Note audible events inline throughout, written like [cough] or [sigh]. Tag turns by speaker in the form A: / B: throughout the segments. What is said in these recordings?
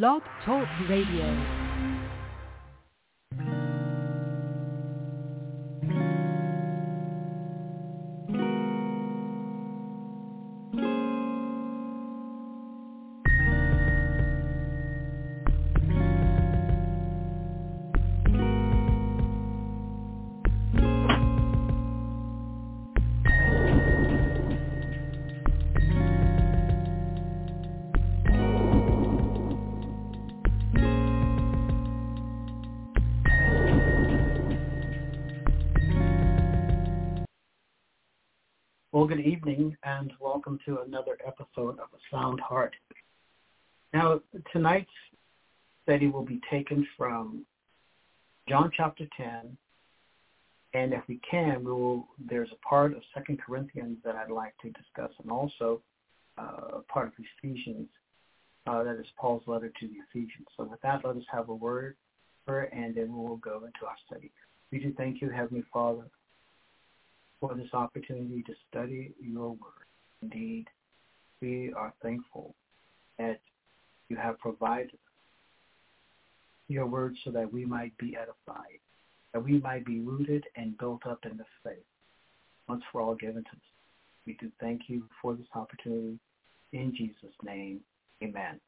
A: Blog Talk Radio.
B: Good evening and welcome to another episode of A Sound Heart. Now, tonight's study will be taken from John chapter 10, and if we can, we will, there's a part of Second Corinthians that I'd like to discuss, and also uh, a part of Ephesians, uh, that is Paul's letter to the Ephesians. So with that, let us have a word, and then we will go into our study. We do thank you, Heavenly Father, for this opportunity to study your word. Indeed, we are thankful that you have provided your word so that we might be edified, that we might be rooted and built up in the faith, once for all given to us. We do thank you for this opportunity. In Jesus' name, amen.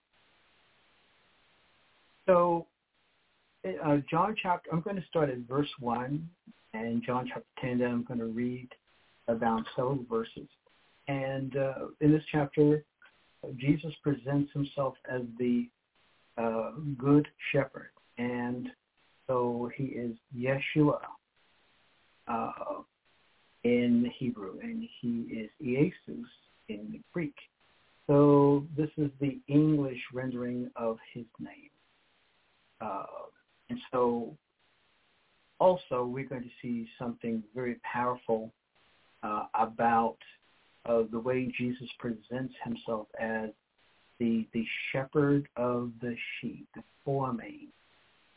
B: So, uh, John chapter, I'm going to start at verse 1 and John chapter 10, then I'm going to read about several verses. And uh, in this chapter, Jesus presents himself as the uh, good shepherd. And so he is Yeshua uh, in Hebrew, and he is Iesus in Greek. So this is the English rendering of his name. Uh, and so also we're going to see something very powerful uh, about uh, the way Jesus presents himself as the the shepherd of the sheep, the foreman.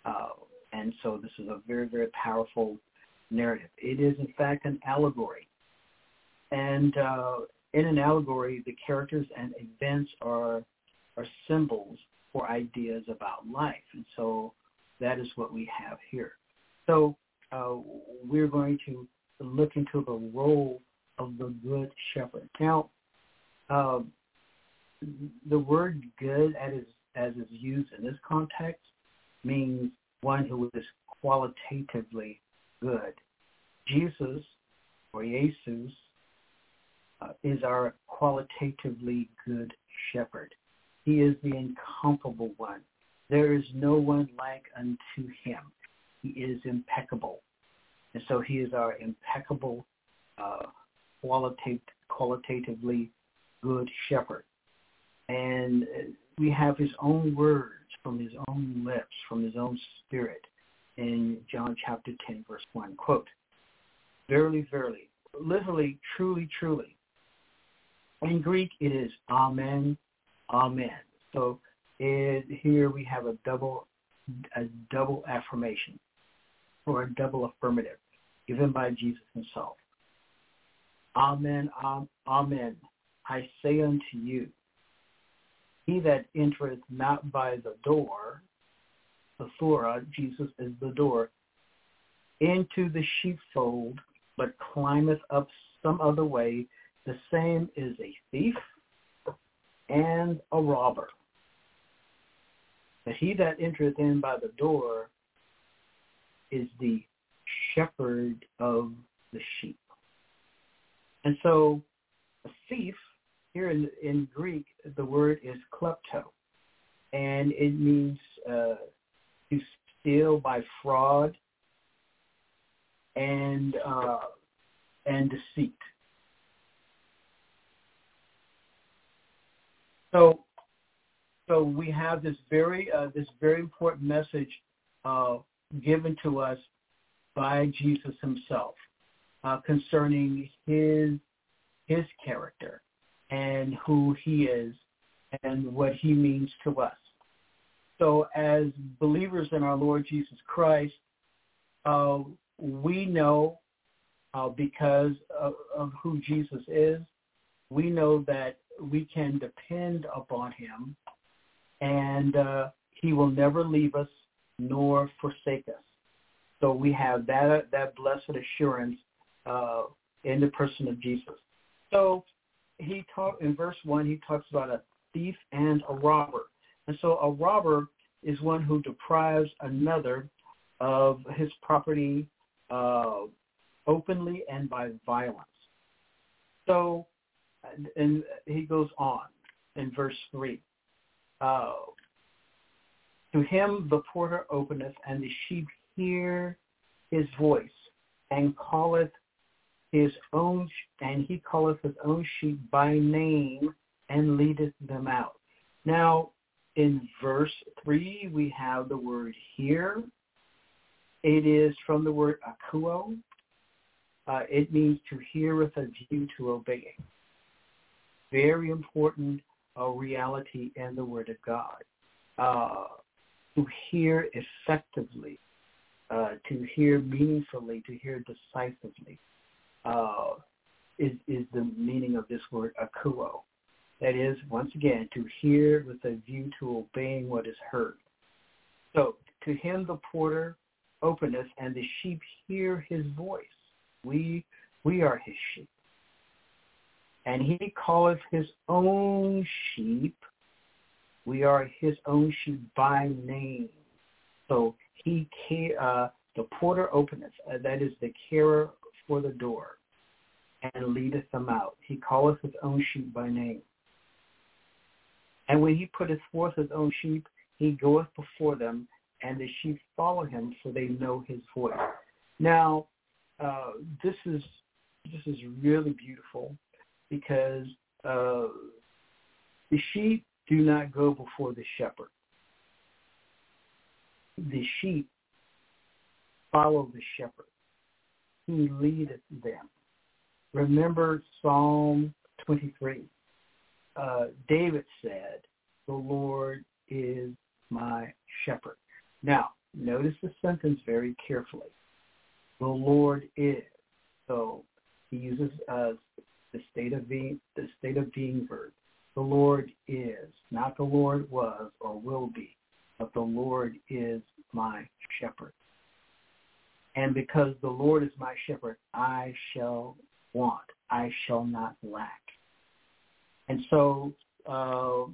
B: Uh, and so this is a very, very powerful narrative. It is, in fact, an allegory. And uh, in an allegory, the characters and events are are symbols for ideas about life. And so that is what we have here. So uh, we're going to look into the role of the good shepherd. Now, uh, the word good as is, as is used in this context means one who is qualitatively good. Jesus, or Jesus, uh, is our qualitatively good shepherd. He is the incomparable one. There is no one like unto him. He is impeccable. And so he is our impeccable, uh, qualitative, qualitatively good shepherd. And we have his own words from his own lips, from his own spirit in John chapter 10, verse 1. Quote, Verily, verily, literally, truly, truly. In Greek, it is Amen, Amen. So it, here we have a double, a double affirmation or a double affirmative given by Jesus himself. Amen, amen. I say unto you, he that entereth not by the door, the Thora, Jesus is the door, into the sheepfold, but climbeth up some other way, the same is a thief and a robber. But he that entereth in by the door is the shepherd of the sheep. And so a thief, here in, in Greek, the word is klepto, and it means uh, to steal by fraud and uh, and deceit. So, so we have this very uh, this very important message uh, given to us by Jesus himself uh, concerning his his character and who he is and what he means to us. So as believers in our Lord Jesus Christ, uh, we know uh, because of, of who Jesus is, we know that we can depend upon him and uh, he will never leave us nor forsake us. So we have that that blessed assurance uh, in the person of Jesus. So he talk in verse one. He talks about a thief and a robber, and so a robber is one who deprives another of his property uh, openly and by violence. So, and he goes on in verse 3. Uh, to him the porter openeth, and the sheep hear his voice, and calleth his own, and he calleth his own sheep by name, and leadeth them out. Now, in verse 3, we have the word hear. It is from the word akuo. Uh, it means to hear with a view to obeying. Very important uh, reality in the Word of God. Uh, to hear effectively, uh, to hear meaningfully, to hear decisively, uh, is, is the meaning of this word akuo. That is, once again, to hear with a view to obeying what is heard. So, to him the porter openeth, and the sheep hear his voice. We, we are his sheep. And he calleth his own sheep. We are his own sheep by name. So he, uh, the porter openeth, uh, that is the carer for the door, and leadeth them out. He calleth his own sheep by name. And when he putteth forth his own sheep, he goeth before them, and the sheep follow him, for they know his voice. Now, uh, this is this is really beautiful because uh, the sheep do not go before the shepherd. The sheep follow the shepherd. He leadeth them. Remember Psalm 23 uh, David said, the Lord is my shepherd. Now, notice the sentence very carefully. The Lord is. So he uses uh, the state of being, the state of being verb. The Lord is, not the Lord was or will be, but the Lord is my shepherd. And because the Lord is my shepherd, I shall want. I shall not lack. And so uh,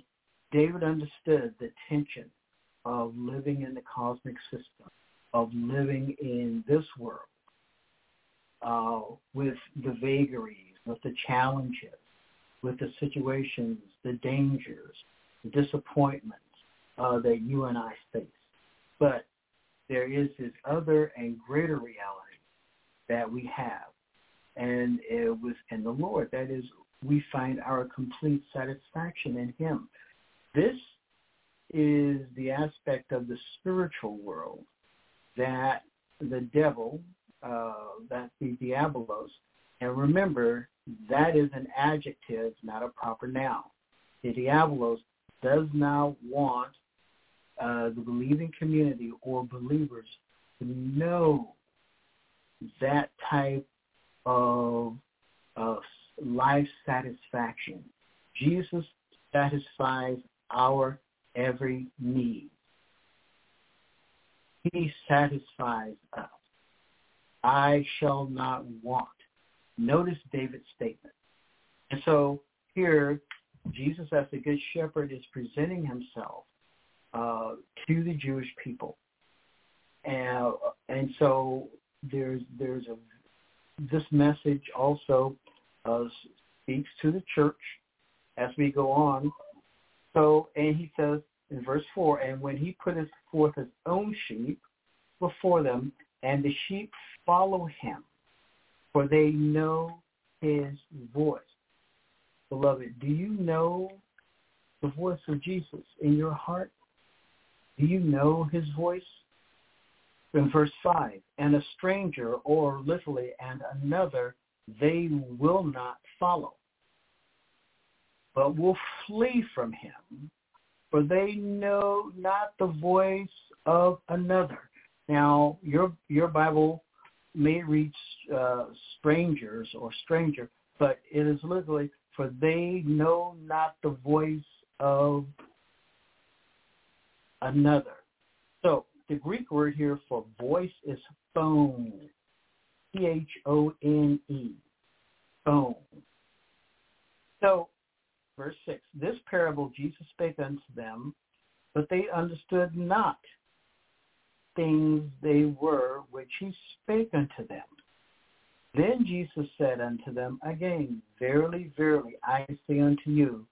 B: David understood the tension of living in the cosmic system, of living in this world uh, with the vagaries, with the challenges, with the situations, the dangers, the disappointments uh, that you and I face. But there is this other and greater reality that we have, and it was in the Lord. That is we find our complete satisfaction in him. This is the aspect of the spiritual world that the devil, uh, that the diabolos, and remember, that is an adjective, not a proper noun. The diabolos does not want uh, the believing community or believers to know that type of, of life satisfaction. Jesus satisfies our every need. He satisfies us. I shall not want. Notice David's statement. And so here, Jesus as the Good Shepherd is presenting himself uh, to the Jewish people. And, and so there's, there's a, this message also uh, speaks to the church as we go on. So, and he says in verse 4, and when he putteth forth his own sheep before them, and the sheep follow him, for they know his voice. Beloved, do you know the voice of Jesus in your heart? Do you know his voice? In verse 5, and a stranger, or literally, and another they will not follow, but will flee from him, for they know not the voice of another. Now, your your Bible may read uh, strangers or stranger, but it is literally, for they know not the voice of another. So the Greek word here for voice is phone. P-H-O-N-E. Phone. So, verse 6, this parable Jesus spake unto them, but they understood not things they were which he spake unto them. Then Jesus said unto them again, Verily, verily, I say unto you,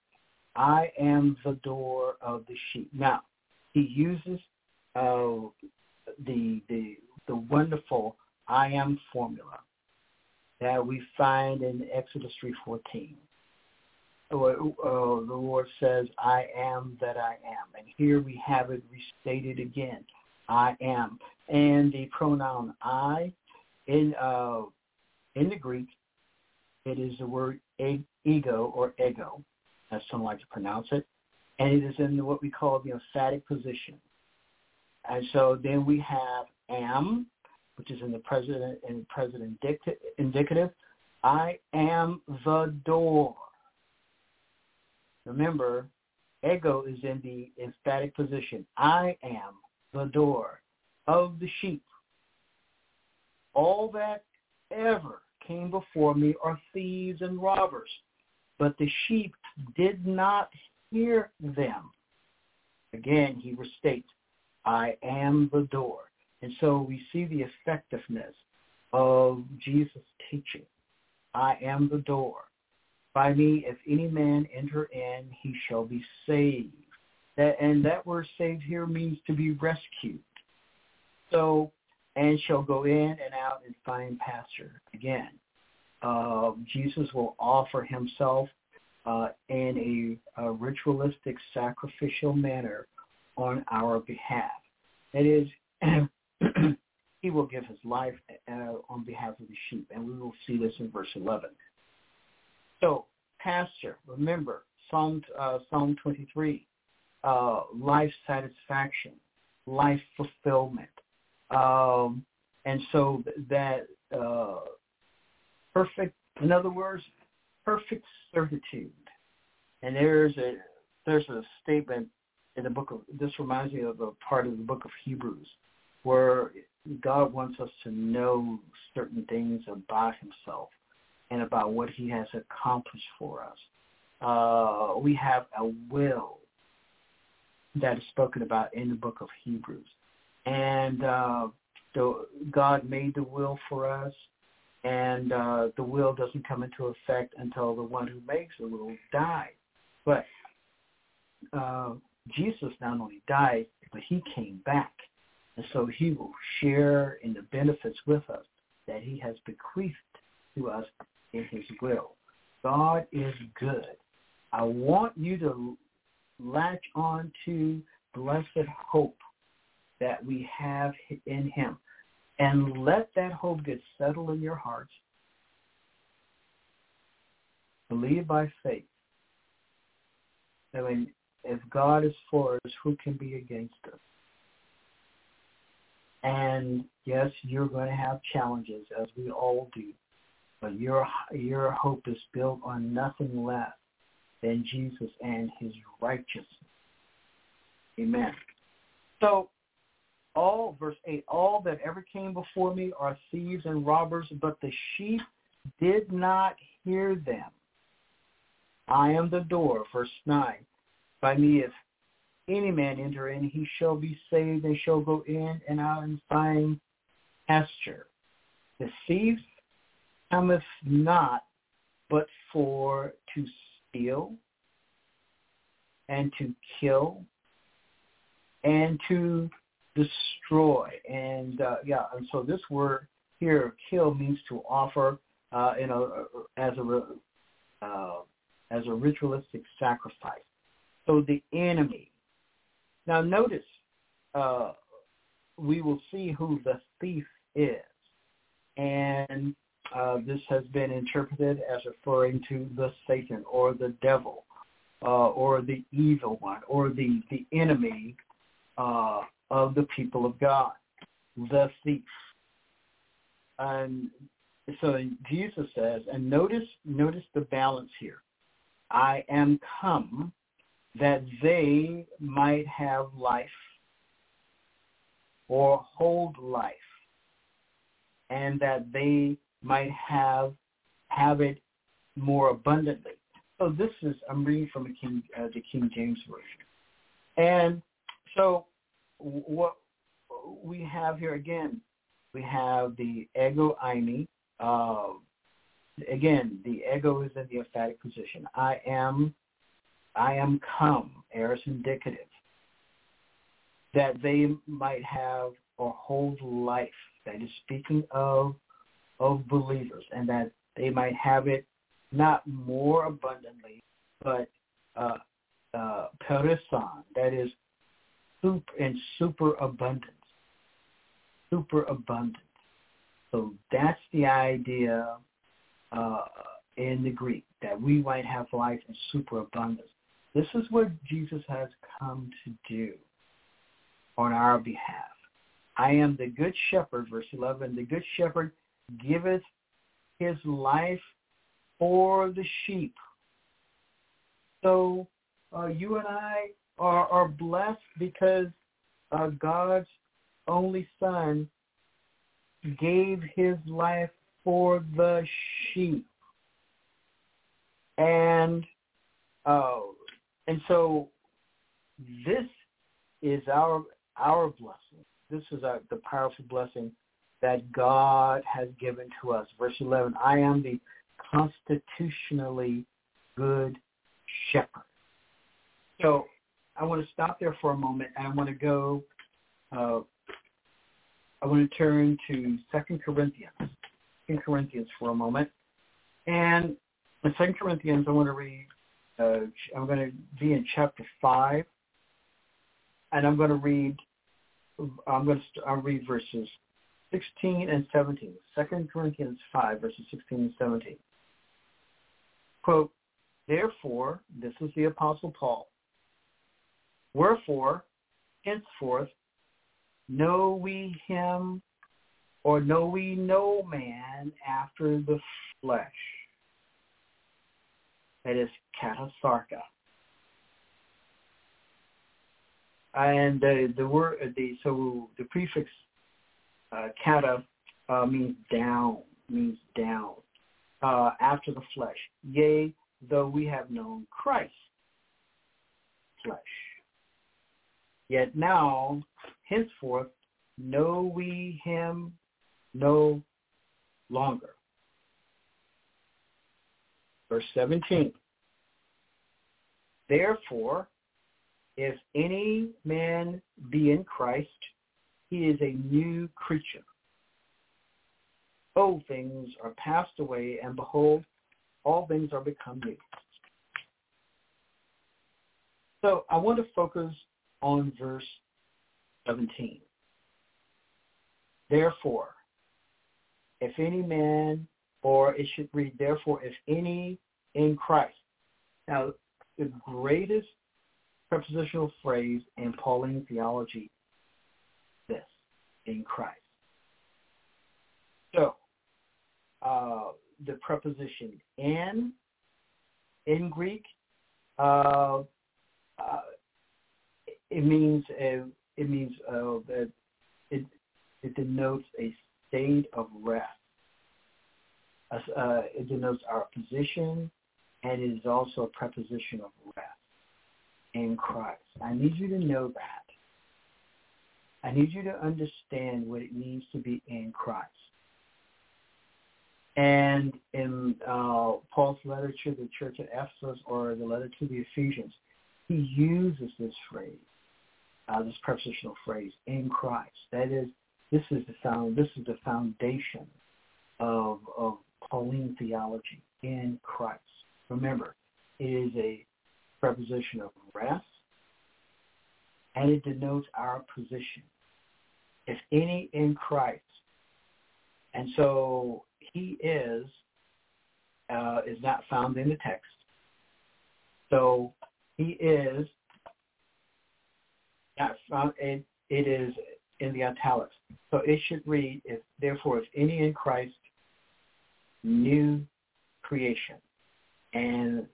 B: I am the door of the sheep. Now, he uses uh, the the the wonderful I am formula that we find in Exodus 3:14. Uh, the Lord says, "I am that I am," and here we have it restated again, "I am," and the pronoun "I" in uh, in the Greek, it is the word ego or ego, as some like to pronounce it, and it is in what we call the emphatic position. And so then we have am, which is in the present in present indicative. I am the door. Remember, ego is in the emphatic position. I am the door of the sheep. All that ever came before me are thieves and robbers, but the sheep did not hear them. Again, he restates, I am the door. And so we see the effectiveness of Jesus' teaching. I am the door. By me, if any man enter in, he shall be saved. That, and that word saved here means to be rescued. So, and shall go in and out and find pasture. Again, uh, Jesus will offer himself uh, in a, a ritualistic sacrificial manner on our behalf. That is, [clears throat] he will give his life uh, on behalf of the sheep, and we will see this in verse 11. So, pasture, remember, Psalm, uh, Psalm 23, uh, life satisfaction, life fulfillment. Um, and so that uh, perfect, in other words, perfect certitude. And there's a there's a statement in the book of this reminds me of a part of the book of Hebrews where God wants us to know certain things about himself and about what he has accomplished for us. Uh, we have a will that is spoken about in the book of Hebrews. And uh, the, God made the will for us, and uh, the will doesn't come into effect until the one who makes the will dies. But uh, Jesus not only died, but he came back. And so he will share in the benefits with us that he has bequeathed to us in his will. God is good. I want you to latch on to blessed hope that we have in him. And let that hope get settled in your hearts. Believe by faith. I mean, if God is for us, who can be against us? And yes, you're going to have challenges, as we all do. But your your hope is built on nothing less than Jesus and his righteousness. Amen. So all, verse 8, all that ever came before me are thieves and robbers, but the sheep did not hear them. I am the door, verse 9. By me if any man enter in, he shall be saved and shall go in and out and find pasture. The thief cometh not but for to steal and to kill and to destroy. And uh, yeah, and so this word here, kill, means to offer, uh, you know, as a uh, as a ritualistic sacrifice. So the enemy. Now notice, uh, we will see who the thief is, and uh, this has been interpreted as referring to the Satan or the devil, uh, or the evil one, or the the enemy uh, of the people of God, the thief. And so Jesus says, and notice notice the balance here. I am come that they might have life or hold life, and that they might have have it more abundantly. So this is I'm reading from the King uh, the King James version, and so what we have here again, we have the ego eimi. Uh, again, the ego is in the emphatic position. I am, I am come, aorist indicative. That they might have or hold life. That is speaking of of believers, and that they might have it not more abundantly, but uh, uh, perisson, that is super in super abundance. Super abundance. So that's the idea uh, in the Greek, that we might have life in superabundance. This is what Jesus has come to do on our behalf. I am the good shepherd, verse 11. The good shepherd giveth his life for the sheep. So uh, you and I are, are blessed because uh, God's only son gave his life for the sheep. And uh, and so this is our our blessing. This is our, the powerful blessing that God has given to us. Verse 11, I am the constitutionally good shepherd. So I want to stop there for a moment and I want to go, uh, I want to turn to Second Corinthians. Second Corinthians for a moment. And in Second Corinthians, I want to read, uh, I'm going to be in chapter 5, and I'm going to read, I'm going to I'll read verses 16 and 17. Second Corinthians 5, verses 16 and 17. Quote, Therefore, this is the Apostle Paul. Wherefore, henceforth, know we him or know we no man after the flesh? That is katasarka. And the the word the so the prefix uh, kata uh, means down means down uh, after the flesh. Yea, though we have known Christ flesh. Yet now, henceforth, know we him no longer. Verse 17. Therefore, if any man be in Christ, he is a new creature. Old things are passed away, and behold, all things are become new. So I want to focus on verse 17. Therefore, if any man, or it should read, therefore, if any in Christ. Now, the greatest prepositional phrase in Pauline theology, this, in Christ. So, uh, the preposition in, in Greek, uh, uh, it means uh, it means uh, that it it denotes a state of rest. Uh, it denotes our position, and it is also a preposition of rest in Christ. I need you to know that. I need you to understand what it means to be in Christ. And in uh, Paul's letter to the church at Ephesus or the letter to the Ephesians, he uses this phrase, uh, this prepositional phrase, in Christ. That is, this is the found, this is the foundation of, of Pauline theology in Christ. Remember, it is a preposition of rest, and it denotes our position. If any in Christ. And so he is uh, is not found in the text. So he is not in, it is in the italics. So it should read, if therefore if any in Christ, new creation. And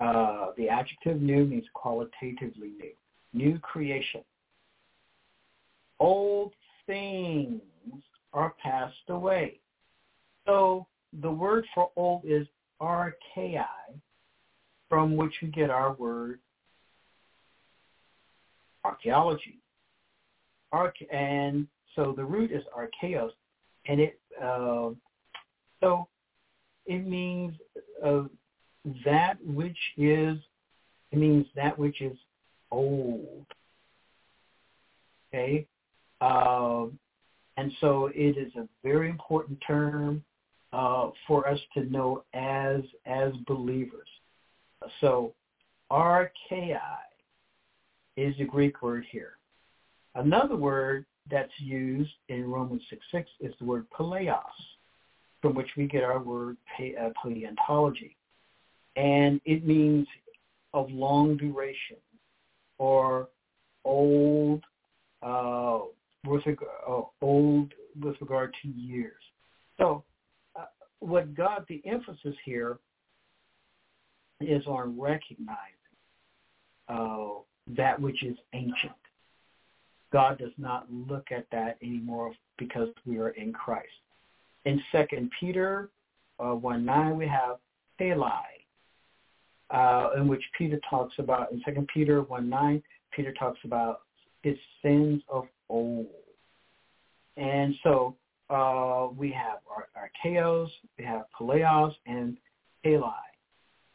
B: uh, the adjective new means qualitatively new. New creation. old things are passed away. So the word for old is archaei, from which we get our word archaeology. Arch- and so the root is archaeos, and it uh, so it means uh, that which is it means that which is old. Okay, uh, and so it is a very important term uh, for us to know as as believers. So archaei is the Greek word here. Another word that's used in Romans 6, 6 is the word paleos, from which we get our word uh, paleontology. And it means of long duration or old uh, with uh, old with regard to years. So uh, what God, the emphasis here is on recognizing uh, that which is ancient. God does not look at that anymore because we are in Christ. In Second Peter uh, 1 9, we have Peli, uh, in which Peter talks about, in Second Peter 1 9, Peter talks about his sins of old. And so uh, we have our, archaeos, we have paleos, and Peli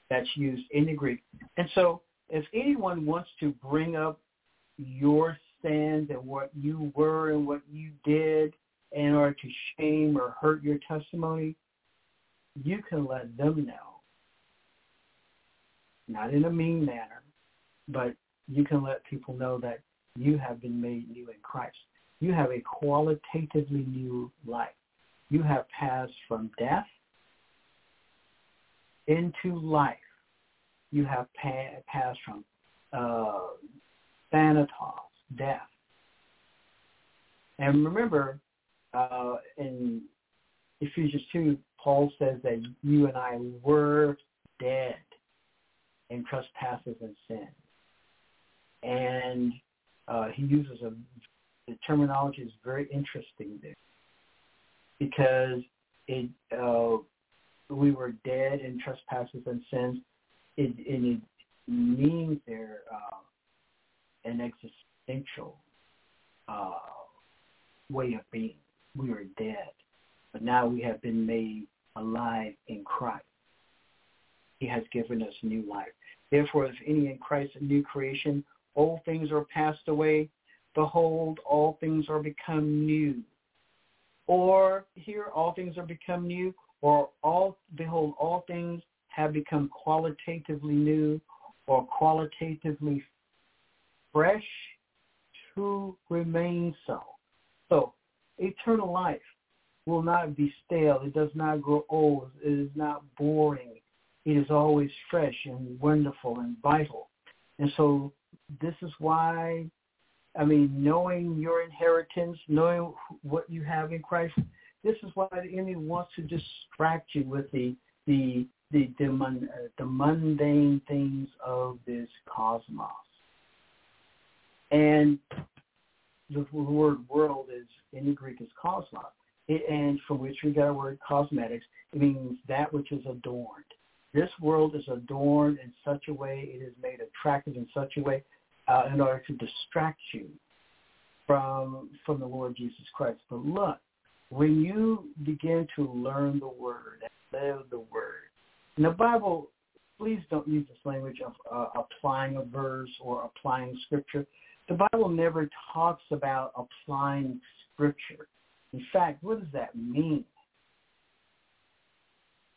B: that's used in the Greek. And so if anyone wants to bring up your sins and what you were and what you did in order to shame or hurt your testimony, you can let them know. Not in a mean manner, but you can let people know that you have been made new in Christ. You have a qualitatively new life. You have passed from death into life you have pa- passed from uh, thanatos, death. And remember, uh, in Ephesians 2, Paul says that you and I were dead in trespasses and sin. And uh, he uses a, the terminology is very interesting there because it uh, we were dead in trespasses and sins it, it means they're uh, an existential uh, way of being. We are dead, but now we have been made alive in Christ. He has given us new life. Therefore, if any in Christ a new creation, old things are passed away. Behold, all things are become new. Or here, all things are become new. Or all, behold, all things have become qualitatively new or qualitatively fresh to remain so. So eternal life will not be stale. It does not grow old. It is not boring. It is always fresh and wonderful and vital. And so this is why, I mean, knowing your inheritance, knowing what you have in Christ, this is why the enemy wants to distract you with the the the the, uh, the mundane things of this cosmos. And the word world is in the Greek is cosmos, it, and from which we get our word cosmetics. It means that which is adorned. This world is adorned in such a way, it is made attractive in such a way, uh, in order to distract you from from the Lord Jesus Christ. But look, when you begin to learn the Word and live the Word, the Bible, please don't use this language of uh, applying a verse or applying scripture. The Bible never talks about applying scripture. In fact, what does that mean?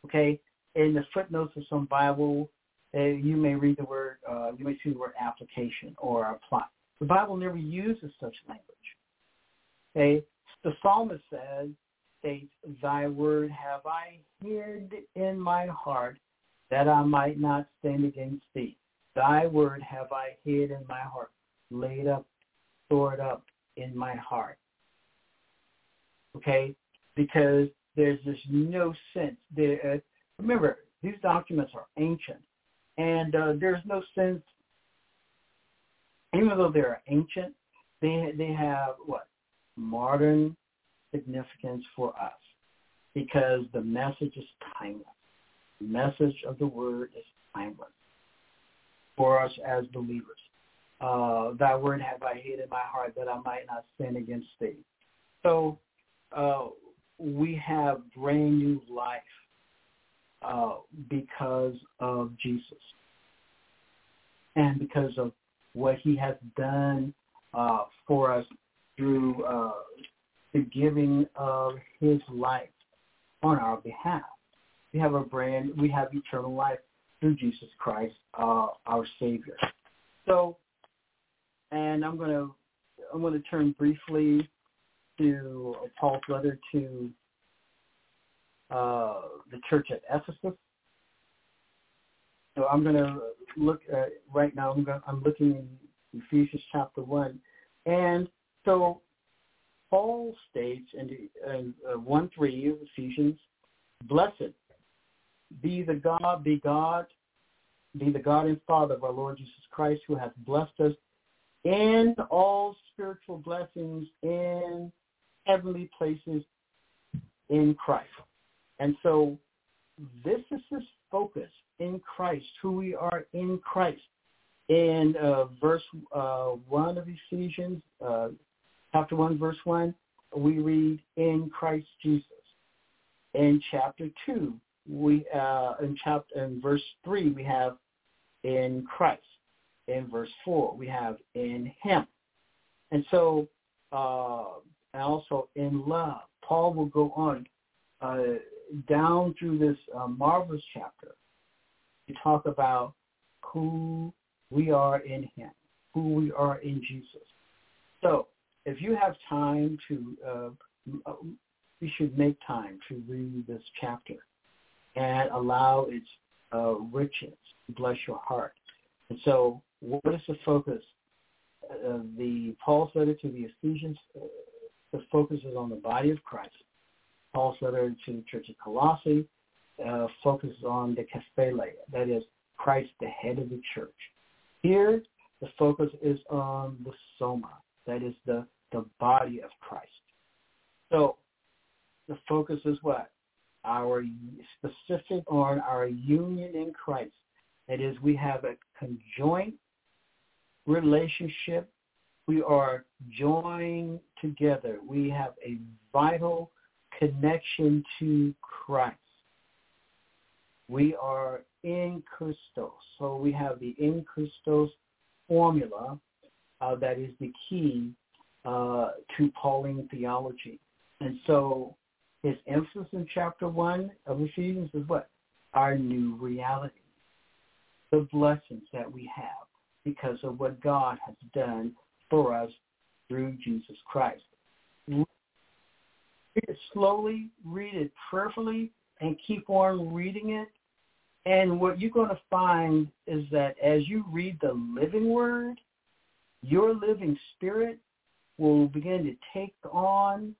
B: Okay, in the footnotes of some Bible, uh, you may read the word, uh, you may see the word application or apply. The Bible never uses such language. Okay, the psalmist says, states, Thy word have I hid in my heart that I might not sin against thee. Thy word have I hid in my heart, laid up, stored up in my heart. Okay? Because there's just no sense. There, uh, remember, these documents are ancient. And uh, there's no sense, even though they're ancient, they they have what modern significance for us because the message is timeless. The message of the word is timeless for us as believers. Uh, that word have I hid in my heart that I might not sin against thee. So uh, we have brand new life uh, because of Jesus and because of what he has done uh, for us through uh, the giving of his life on our behalf. We have a brand, we have eternal life through Jesus Christ, uh, our Savior. So, and I'm going to I'm going to turn briefly to Paul's letter to uh, the church at Ephesus. So I'm going to look at, right now. I'm, going, I'm looking in Ephesians chapter one, and so Paul states in, uh, one three of Ephesians, "Blessed be the God, be God, be the God and Father of our Lord Jesus Christ, who hath blessed us in all spiritual blessings in heavenly places in Christ." And so this is his focus in Christ, who we are in Christ. In uh, verse uh, 1 of Ephesians, uh, chapter 1, verse 1, we read, in Christ Jesus. In chapter 2, we uh, in chapter in verse 3, we have in Christ. In verse 4, we have in him. And so, uh, and also in love. Paul will go on uh, down through this uh, marvelous chapter to talk about who we are in him, who we are in Jesus. So if you have time to, uh, you should make time to read this chapter and allow its uh, riches to bless your heart. And so what is the focus? Uh, the Paul's letter to the Ephesians, uh, the focus is on the body of Christ Paul's letter to the church of Colossae uh, focuses on the kephale, that is Christ, the head of the church. Here, the focus is on the soma, that is the, the body of Christ. So the focus is what? Our specific on our union in Christ. That is, we have a conjoint relationship. We are joined together. We have a vital connection to Christ. We are in Christos. So we have the in Christos formula uh, that is the key uh, to Pauline theology. And so his emphasis in chapter 1 of Ephesians is what? Our new reality. The blessings that we have because of what God has done for us through Jesus Christ read it slowly, read it prayerfully, and keep on reading it. And what you're going to find is that as you read the living word, your living spirit will begin to take on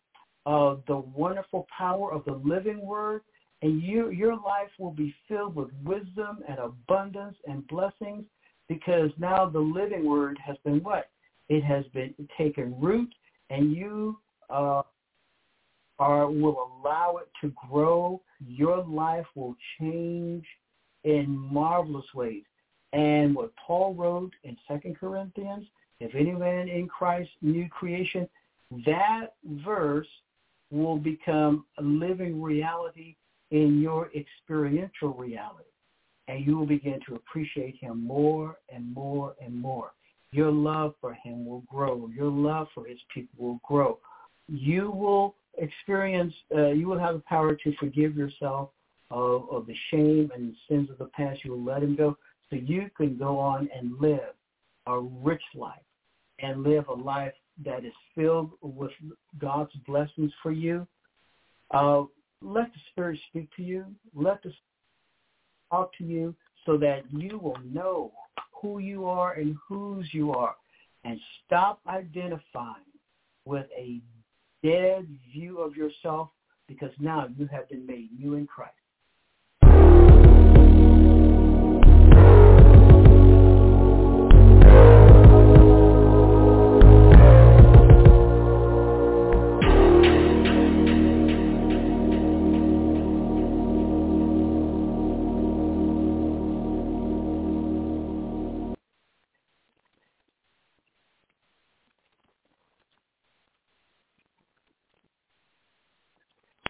B: uh, the wonderful power of the living word, and you, your life will be filled with wisdom and abundance and blessings because now the living word has been what? It has been taken root, and you uh, are will allow it to grow, your life will change in marvelous ways. And what Paul wrote in Second Corinthians, if any man in Christ, new creation, that verse will become a living reality in your experiential reality. And you will begin to appreciate him more and more and more. Your love for him will grow. Your love for his people will grow. You will experience, uh, you will have the power to forgive yourself of, of the shame and sins of the past. You will let them go so you can go on and live a rich life and live a life that is filled with God's blessings for you. Uh, let the Spirit speak to you. Let the Spirit talk to you so that you will know who you are and whose you are. And stop identifying with a dead view of yourself because now you have been made new in Christ.